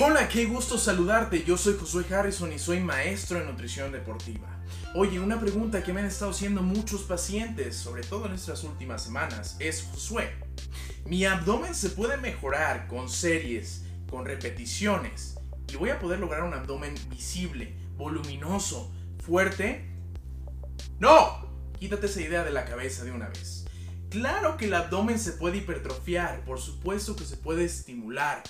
Hola, qué gusto saludarte. Yo soy Josué Harrison y soy maestro en nutrición deportiva. Oye, una pregunta que me han estado haciendo muchos pacientes, sobre todo en estas últimas semanas, es Josué, ¿mi abdomen se puede mejorar con series, con repeticiones? ¿Y voy a poder lograr un abdomen visible, voluminoso, fuerte? ¡No! Quítate esa idea de la cabeza de una vez. Claro que el abdomen se puede hipertrofiar, por supuesto que se puede estimular,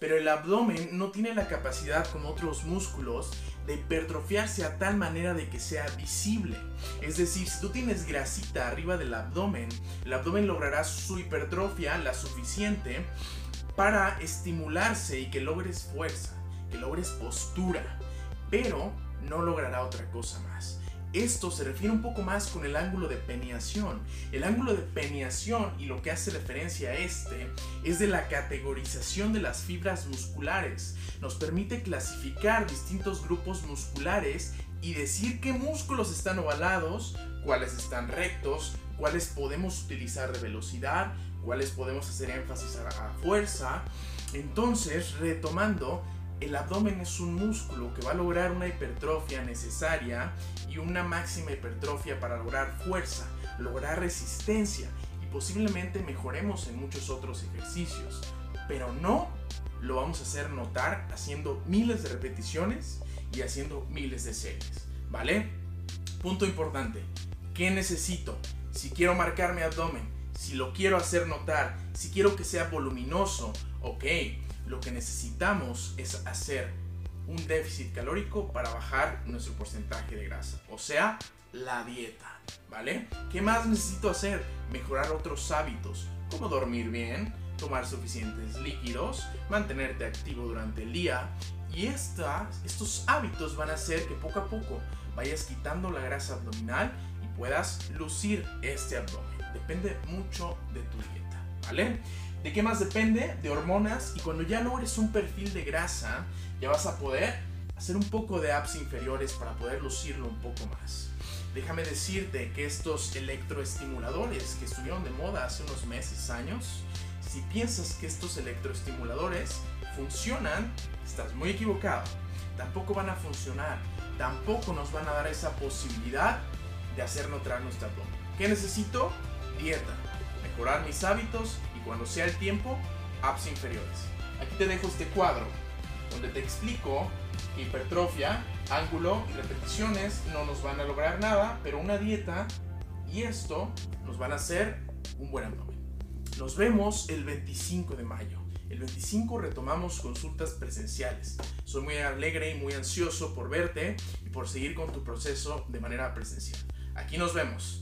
pero el abdomen no tiene la capacidad como otros músculos de hipertrofiarse a tal manera de que sea visible. Es decir, si tú tienes grasita arriba del abdomen, el abdomen logrará su hipertrofia la suficiente para estimularse y que logres fuerza, que logres postura, pero no logrará otra cosa más. Esto se refiere un poco más con el ángulo de peniación. El ángulo de peniación y lo que hace referencia a este es de la categorización de las fibras musculares. Nos permite clasificar distintos grupos musculares y decir qué músculos están ovalados, cuáles están rectos, cuáles podemos utilizar de velocidad, cuáles podemos hacer énfasis a, fuerza. Entonces, retomando, el abdomen es un músculo que va a lograr una hipertrofia necesaria y una máxima hipertrofia para lograr fuerza, lograr resistencia y posiblemente mejoremos en muchos otros ejercicios. Pero no lo vamos a hacer notar haciendo miles de repeticiones y haciendo miles de series, ¿vale? Punto importante, ¿qué necesito? Si quiero marcar mi abdomen, si lo quiero hacer notar, si quiero que sea voluminoso, ok, lo que necesitamos es hacer un déficit calórico para bajar nuestro porcentaje de grasa, o sea, la dieta, ¿vale? ¿Qué más necesito hacer? Mejorar otros hábitos, como dormir bien, tomar suficientes líquidos, mantenerte activo durante el día y estos hábitos van a hacer que poco a poco vayas quitando la grasa abdominal y puedas lucir este abdomen. Depende mucho de tu dieta, ¿vale? ¿De qué más depende? De hormonas y cuando ya logres un perfil de grasa, ya vas a poder hacer un poco de abs inferiores para poder lucirlo un poco más. Déjame decirte que estos electroestimuladores que estuvieron de moda hace unos meses, años, si piensas que estos electroestimuladores funcionan, estás muy equivocado. Tampoco van a funcionar, tampoco nos van a dar esa posibilidad de hacer notar nuestro abdomen. ¿Qué necesito? Dieta, mejorar mis hábitos cuando sea el tiempo, apps inferiores. Aquí te dejo este cuadro donde te explico que hipertrofia, ángulo y repeticiones no nos van a lograr nada, pero una dieta y esto nos van a hacer un buen abdomen. Nos vemos el 25 de mayo. El 25 retomamos consultas presenciales. Soy muy alegre y muy ansioso por verte y por seguir con tu proceso de manera presencial. Aquí nos vemos.